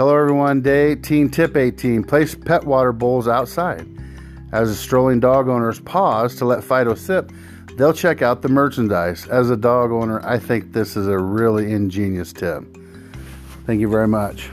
Hello, everyone. Day 18, tip 18. Place pet water bowls outside. As the strolling dog owners pause to let Fido sip, they'll check out the merchandise. As a dog owner, I think this is a really ingenious tip. Thank you very much.